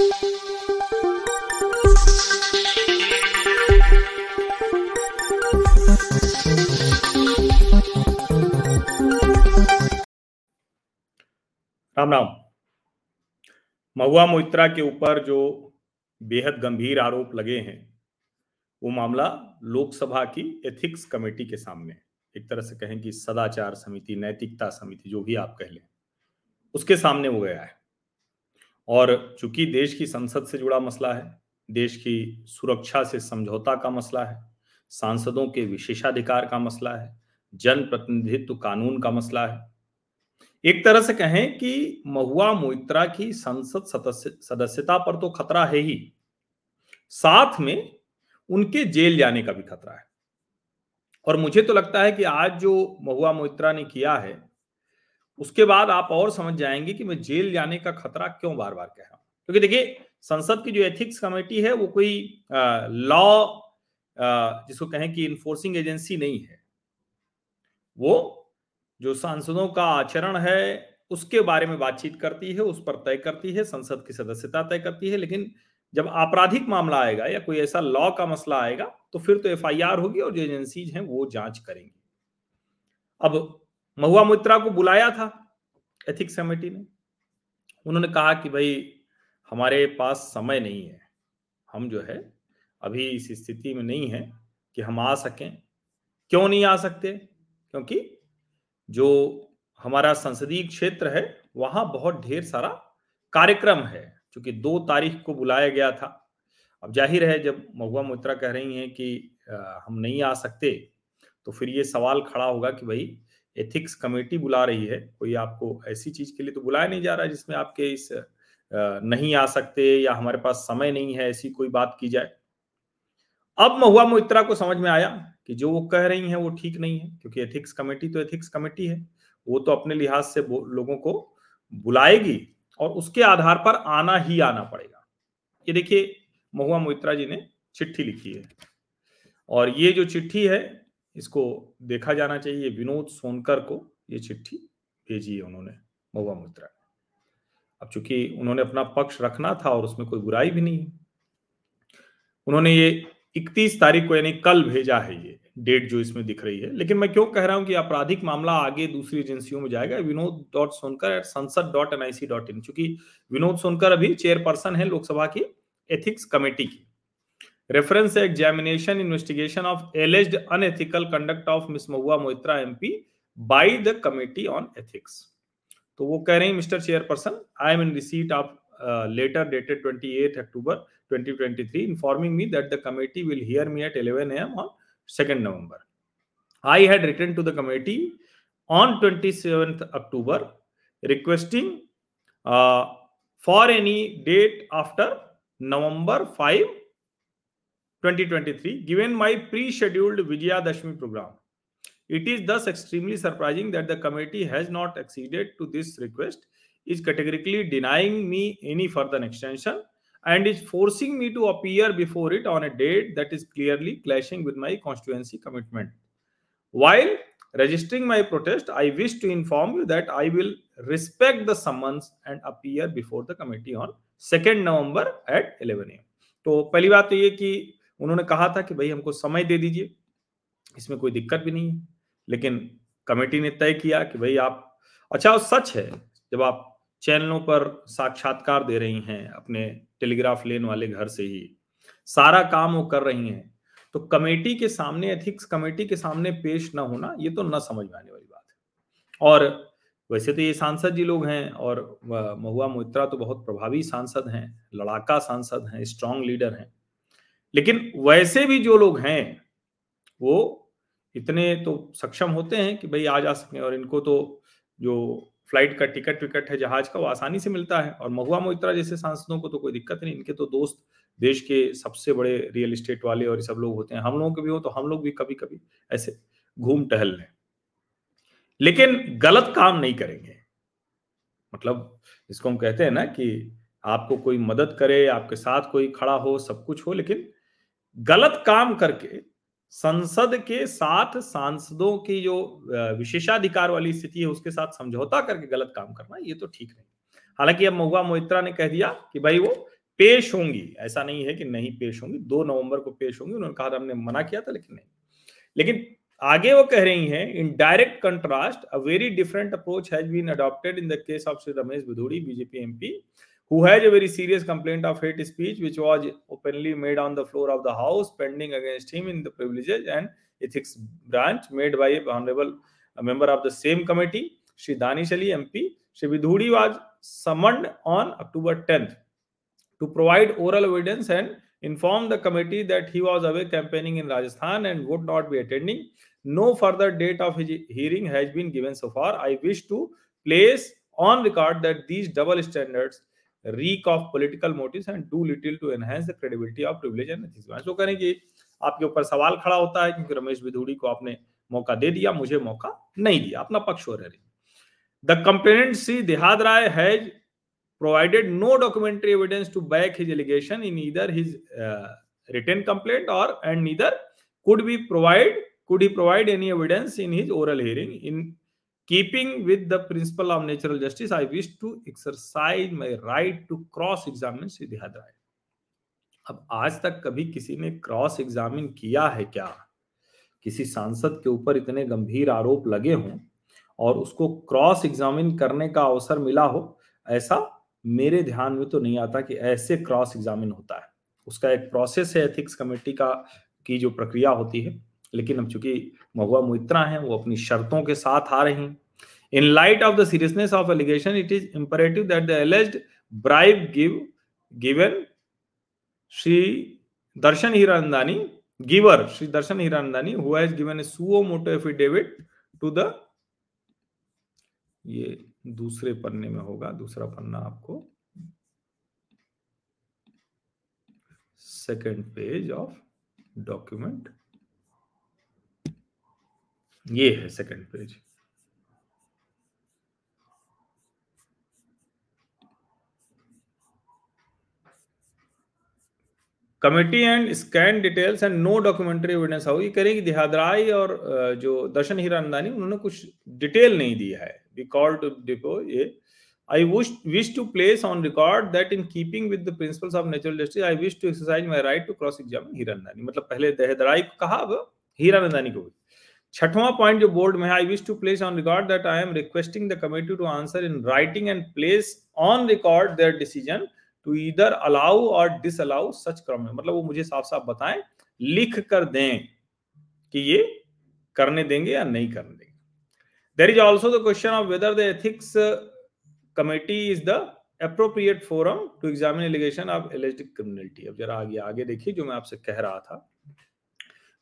राम राम। महुआ मोइत्रा के ऊपर जो बेहद गंभीर आरोप लगे हैं, वो मामला लोकसभा की एथिक्स कमेटी के सामने, एक तरह से कहें कि सदाचार समिति, नैतिकता समिति, जो भी आप कह लें, उसके सामने वो गया है। और चूँकि देश की संसद से जुड़ा मसला है, देश की सुरक्षा से समझौता का मसला है, सांसदों के विशेषाधिकार का मसला है जन प्रतिनिधित्व कानून का मसला है। एक तरह से कहें कि महुआ मोइत्रा की संसद सदस्य, सदस्यता पर तो खतरा है ही। साथ में उनके जेल जाने का भी खतरा है। और मुझे तो लगता है कि आज जो महुआ मोइत्रा ने किया है उसके बाद आप और समझ जाएँगे कि मैं जेल जाने का खतरा क्यों बार बार कह रहा हूँ। क्योंकि देखिए, संसद की जो एथिक्स कमेटी है, वो कोई लॉ जिसको कहें कि इन्फोर्सिंग एजेंसी नहीं है। वो जो सांसदों का आचरण है, उसके बारे में बातचीत करती है, उस पर तय करती है, संसद की सदस्यता तय करती है, लेकिन जब आपराधिक मामला आएगा या कोई ऐसा लॉ का मसला आएगा तो फिर तो एफआईआर होगी और जो एजेंसीज हैं, वो जाँच करेंगी। अब महुआ मित्रा को बुलाया था एथिक्स कमेटी ने। उन्होंने कहा कि भाई, हमारे पास समय नहीं है। हम जो है, अभी इस स्थिति में नहीं है कि हम आ सकें। क्यों नहीं आ सकते? क्योंकि जो हमारा संसदीय क्षेत्र है, वहाँ बहुत ढेर सारा कार्यक्रम है क्योंकि दो तारीख को बुलाया गया था। अब ज़ाहिर है, जब महुआ मोत्रा कह रही हैं कि हम नहीं आ सकते तो फिर ये सवाल खड़ा होगा कि भाई एथिक्स कमेटी बुला रही है। कोई आपको ऐसी चीज़ के लिए तो बुलाया नहीं जा रहा है जिसमें आपके इस नहीं आ सकते या हमारे पास समय नहीं है, ऐसी कोई बात की जाए। अब महुआ मोइत्रा को समझ में आया कि जो वो कह रही हैं वो ठीक नहीं है, क्योंकि एथिक्स कमेटी तो एथिक्स कमेटी है। वो तो अपने लिहाज से लोगों को बुलाएगी और उसके आधार पर आना ही आना पड़ेगा। ये देखिए, महुआ मोइत्रा जी ने चिट्ठी लिखी है। और ये जो चिट्ठी है इसको देखा जाना चाहिए विनोद सोनकर को, ये चिट्ठी भेजी है उन्होंने, महुआ मोइत्रा अब चूँकि उन्होंने अपना पक्ष रखना था और उसमें कोई बुराई भी नहीं, उन्होंने ये इकतीस तारीख को यानी कल भेजा है ये डेट जो इसमें दिख रही है। लेकिन मैं क्यों कह रहा हूँ कि आपराधिक मामला आगे दूसरी एजेंसियों में जाएगा, Vinod dot Sonkar at Sansad dot N I C dot in चूँकि विनोद सोनकर अभी चेयरपर्सन है लोकसभा की एथिक्स कमेटी की। Reference examination investigation of alleged unethical conduct of miss Mahua Moitra MP by the committee on ethics तो वो कह रहे हैं mister chairperson I am in receipt of letter dated 28 October 2023 informing me that the committee will hear me at 11 AM on 2nd November I had written to the committee on 27th October requesting for any date after November five 2023, given my pre-scheduled Vijayadashmi program. It is thus extremely surprising that the committee has not acceded to this request, is categorically denying me any further extension and is forcing me to appear before it on a date that is clearly clashing with my constituency commitment. While registering my protest, I wish to inform you that I will respect the summons and appear before the committee on 2nd November at 11 am. तो पहली बात तो ये कि उन्होंने कहा था कि, भाई, हमको समय दे दीजिए, इसमें कोई दिक्कत भी नहीं है। लेकिन कमेटी ने तय किया कि, भाई, आप अच्छा सच है, जब आप चैनलों पर साक्षात्कार दे रही हैं, अपने टेलीग्राफ लेन वाले घर से ही, सारा काम वो कर रही हैं तो कमेटी के सामने, एथिक्स कमेटी के सामने पेश ना होना, ये तो न समझ में आने वाली बात है। और वैसे तो ये सांसद जी लोग हैं, और महुआ मोहित्रा तो बहुत प्रभावी सांसद हैं, लड़ाका सांसद हैं स्ट्रांग लीडर हैं। लेकिन वैसे भी जो लोग हैं, वो इतने तो सक्षम होते हैं कि भाई आ जा सकें और इनको तो जो फ़्लाइट का टिकट विकट है, जहाज़ का, वो आसानी से मिलता है। और महुआ मोइत्रा जैसे सांसदों को तो कोई दिक्कत नहीं, इनके तो दोस्त देश के सबसे बड़े रियल इस्टेट वाले और सब लोग होते हैं। हम लोगों के भी हो तो हम लोग भी कभी कभी ऐसे घूम टहल लें। लेकिन गलत काम नहीं करेंगे। मतलब इसको हम कहते हैं ना कि आपको कोई मदद करे, आपके साथ कोई खड़ा हो, सब कुछ हो, लेकिन गलत काम करके संसद के साथ सांसदों की जो विशेषाधिकार वाली स्थिति है, उसके साथ समझौता करके गलत काम करना, ये तो ठीक नहीं हालाँकि अब महुआ मोहित्रा ने कह दिया कि भाई वो पेश होंगी, ऐसा नहीं है कि नहीं पेश होंगी, दो नवंबर को पेश होंगी, उन्होंने कहा हमने मना किया था, लेकिन नहीं। लेकिन आगे वो कह रही हैं in direct contrast a very different approach has been adopted in the case of Shri Ramesh Bidhuri BJP MP who has a very serious complaint of hate speech which was openly made on the floor of the house pending against him in the privileges and ethics branch made by a honorable a member of the same committee Shri Danish MP Shri Vidhudi was summoned on October 10th to provide oral evidence and inform the committee that he was away campaigning in Rajasthan and would not be attending. No further date of his hearing has been given so far. I wish to place on record that these double standards reek of political motives and do little to enhance the credibility of privilege and ethics. so करें कि आपके ऊपर सवाल खड़ा होता है क्योंकि रमेश बिधूड़ी को आपने मौका दे दिया मुझे मौका नहीं दिया अपना पक्ष हो रही the complainant C Dehadrai has provided no documentary evidence to back his allegation in either his uh, written complaint or and neither could be provide could he provide any evidence in his oral hearing in keeping with the principle of natural justice, i wish to exercise my right to cross examine Siddharth Rai अब आज तक कभी किसी ने cross examine किया है क्या? किसी सांसद के ऊपर इतने गंभीर आरोप लगे हों और उसको क्रॉस एग्जामिन करने का अवसर मिला हो? ऐसा मेरे ध्यान में तो नहीं आता कि ऐसे क्रॉस एग्जामिन होता है। उसका एक प्रोसेस है एथिक्स कमेटी का, की जो प्रक्रिया होती है। लेकिन अब चूँकि महुआ मोइत्रा है, वो अपनी शर्तों के साथ आ रही in light of the seriousness of allegation it is imperative that the alleged bribe give given Shri Darshan Hiranandani giver Shri Darshan Hiranandani who has given a suo moto affidavit to the ये दूसरे पन्ने में होगा, दूसरा पन्ना आपको। Second page of document ये है second page committee and scan details and no documentary evidence how ये करेंगे देहादराई और जो दर्शन हीरानंदानी उन्होंने कुछ डिटेल नहीं दिया है we called to depot A. I wish, wish to place on record that in keeping with the principles of natural justice, I wish to exercise my right to cross examine Hiranandani मतलब पहले दहेदराई को कहा अब हीरानंदानी को छठवां पॉइंट जो board में I wish to place on record that I am requesting the committee to answer in writing and place on record their decision to इधर अलाउ और डिसअलाउ सच क्रम में। मतलब वो मुझे साफ़ साफ़ बताएँ लिख कर दें कि ये करने देंगे या नहीं करने देंगे। There is also the question of whether ethics uh, committee is the appropriate forum to examine allegation of alleged criminality. अब जरा आगे आगे देखिए जो मैं आपसे कह रहा था।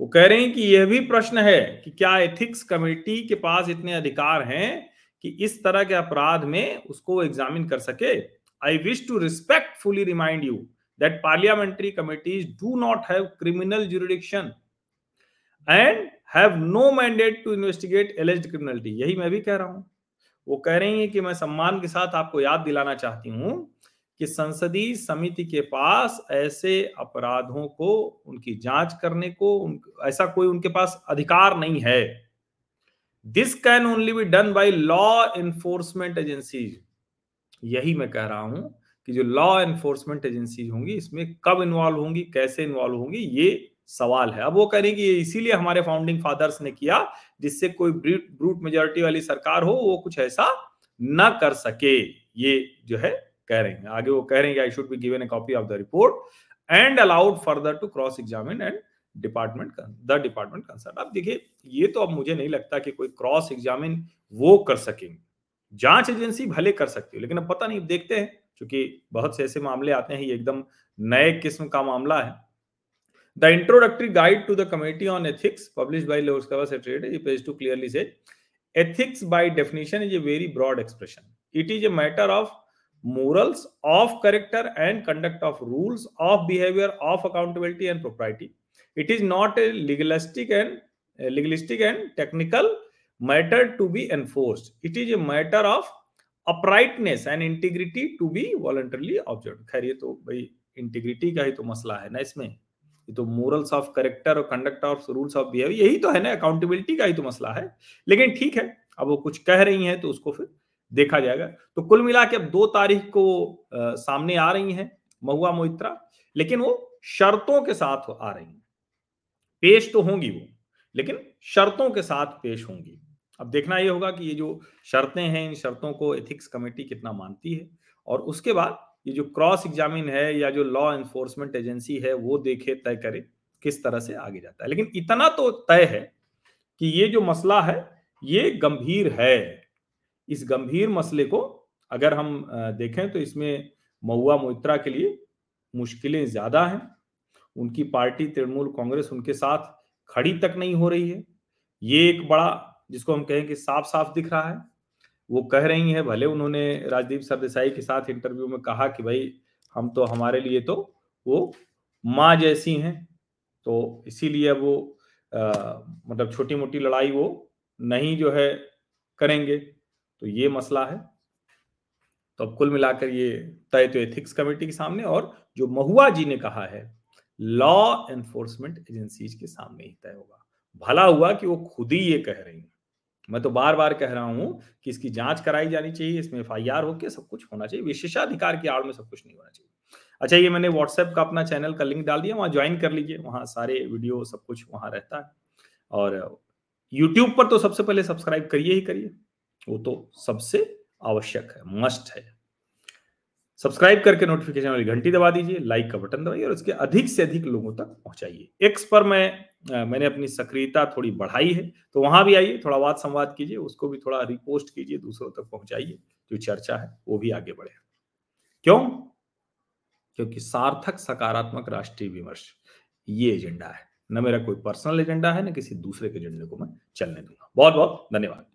वो कह रहे हैं कि यह भी प्रश्न है कि क्या एथिक्स कमेटी के पास इतने अधिकार हैं कि इस तरह के अपराध में उसको एग्जामिन कर सके? I wish to respectfully remind you that parliamentary committees do not have criminal jurisdiction and have no mandate to investigate alleged criminality यही मैं भी कह रहा हूँ। वो कह रही है कि मैं सम्मान के साथ आपको याद दिलाना चाहती हूँ कि संसदीय समिति के पास ऐसे अपराधों को उनकी जाँच करने को उन, ऐसा कोई उनके पास अधिकार नहीं है। This can only be done by law enforcement agencies यही मैं कह रहा हूँ कि जो लॉ एनफोर्समेंट एजेंसीज होंगी इसमें कब इन्वॉल्व होंगी कैसे इन्वॉल्व होंगी ये सवाल है। अब वो करें कि इसीलिए हमारे फाउंडिंग फादर्स ने किया जिससे कोई ब्रूट मेजोरिटी वाली सरकार हो वो कुछ ऐसा न कर सके। ये जो है कह रहे हैं आगे वो कह रहे हैं I should be given a copy of the report and allowed further to cross examine and department the department concern अब देखिए ये तो अब मुझे नहीं लगता कि कोई क्रॉस एग्जामिन वो कर सकेंगे। जाँच एजेंसी भले कर सकती है लेकिन अब पता नहीं देखते हैं क्योंकि बहुत से ऐसे मामले आते हैं ये एकदम नए किस्म का मामला है। To the Committee on Ethics, published by Lord Skava Secretary, page 2 clearly says ethics by definition is a very broad expression. It is a matter of morals, of character and conduct of rules, of behavior, of accountability and propriety. It is not a legalistic and uh, legalistic and technical matter to be enforced. It is a matter of uprightness and integrity to be voluntarily observed. खैर ये तो भाई integrity का ही तो मसला है ना इसमें ये तो मोरल्स ऑफ़ करेक्टर और conduct of rules of behaviour यही तो है ना अकाउंटेबिलिटी का ही तो मसला है लेकिन ठीक है अब वो कुछ कह रही हैं तो उसको फिर देखा जाएगा। तो कुल मिला के अब दो तारीख को आ, सामने आ रही हैं महुआ मोहित्रा लेकिन वो शर्तों के साथ आ रही हैं। पेश तो होंगी वो लेकिन शर्तों के साथ पेश होंगी। अब देखना ये होगा कि ये जो शर्तें हैं इन शर्तों को एथिक्स कमेटी कितना मानती है और उसके बाद ये जो क्रॉस एग्जामिन है या जो लॉ एनफोर्समेंट एजेंसी है वो देखे तय करे किस तरह से आगे जाता है। लेकिन इतना तो तय है कि ये जो मसला है ये गंभीर है। इस गंभीर मसले को अगर हम देखें तो इसमें महुआ मोइत्रा के लिए मुश्किलें ज़्यादा हैं। उनकी पार्टी तृणमूल कांग्रेस उनके साथ खड़ी तक नहीं हो रही है। ये एक बड़ा जिसको हम कहें कि साफ़ साफ़ दिख रहा है। वो कह रही है भले उन्होंने राजदीप सरदेसाई के साथ इंटरव्यू में कहा कि भाई हम तो हमारे लिए तो वो माँ जैसी हैं। तो इसीलिए वो आ, मतलब छोटी मोटी लड़ाई वो नहीं जो है करेंगे। तो ये मसला है। तो अब कुल मिलाकर ये तय तो एथिक्स कमेटी के सामने और जो महुआ जी ने कहा है लॉ एनफोर्समेंट एजेंसीज के सामने ही तय होगा। भला हुआ कि वो खुद ही ये कह रही हैं। मैं तो बार बार कह रहा हूँ कि इसकी जाँच कराई जानी चाहिए, इसमें एफ़ आई आर होकर सब कुछ होना चाहिए, विशेषाधिकार की आड़ में सब कुछ नहीं होना चाहिए। अच्छा ये मैंने व्हाट्सएप का अपना चैनल का लिंक डाल दिया, वहाँ ज्वाइन कर लीजिए, वहाँ सारे वीडियो सब कुछ वहाँ रहता है। और यूट्यूब पर तो सबसे पहले सब्सक्राइब करिए ही करिए। वो तो सबसे आवश्यक है मस्ट है। सब्सक्राइब करके नोटिफिकेशन वाली घंटी दबा दीजिए लाइक का बटन दबाइए और इसके अधिक से अधिक लोगों तक पहुंचाइए। एक्स पर मैं आ, मैंने अपनी सक्रियता थोड़ी बढ़ाई है तो वहाँ भी आइए थोड़ा वाद संवाद कीजिए उसको भी थोड़ा रिपोस्ट कीजिए दूसरों तक पहुंचाइए जो चर्चा है वो भी आगे बढ़े। क्यों? क्योंकि सार्थक सकारात्मक राष्ट्रीय विमर्श ये एजेंडा है। न मेरा कोई पर्सनल एजेंडा है न किसी दूसरे के एजेंडे को मैं चलने दूँगा। बहुत बहुत धन्यवाद।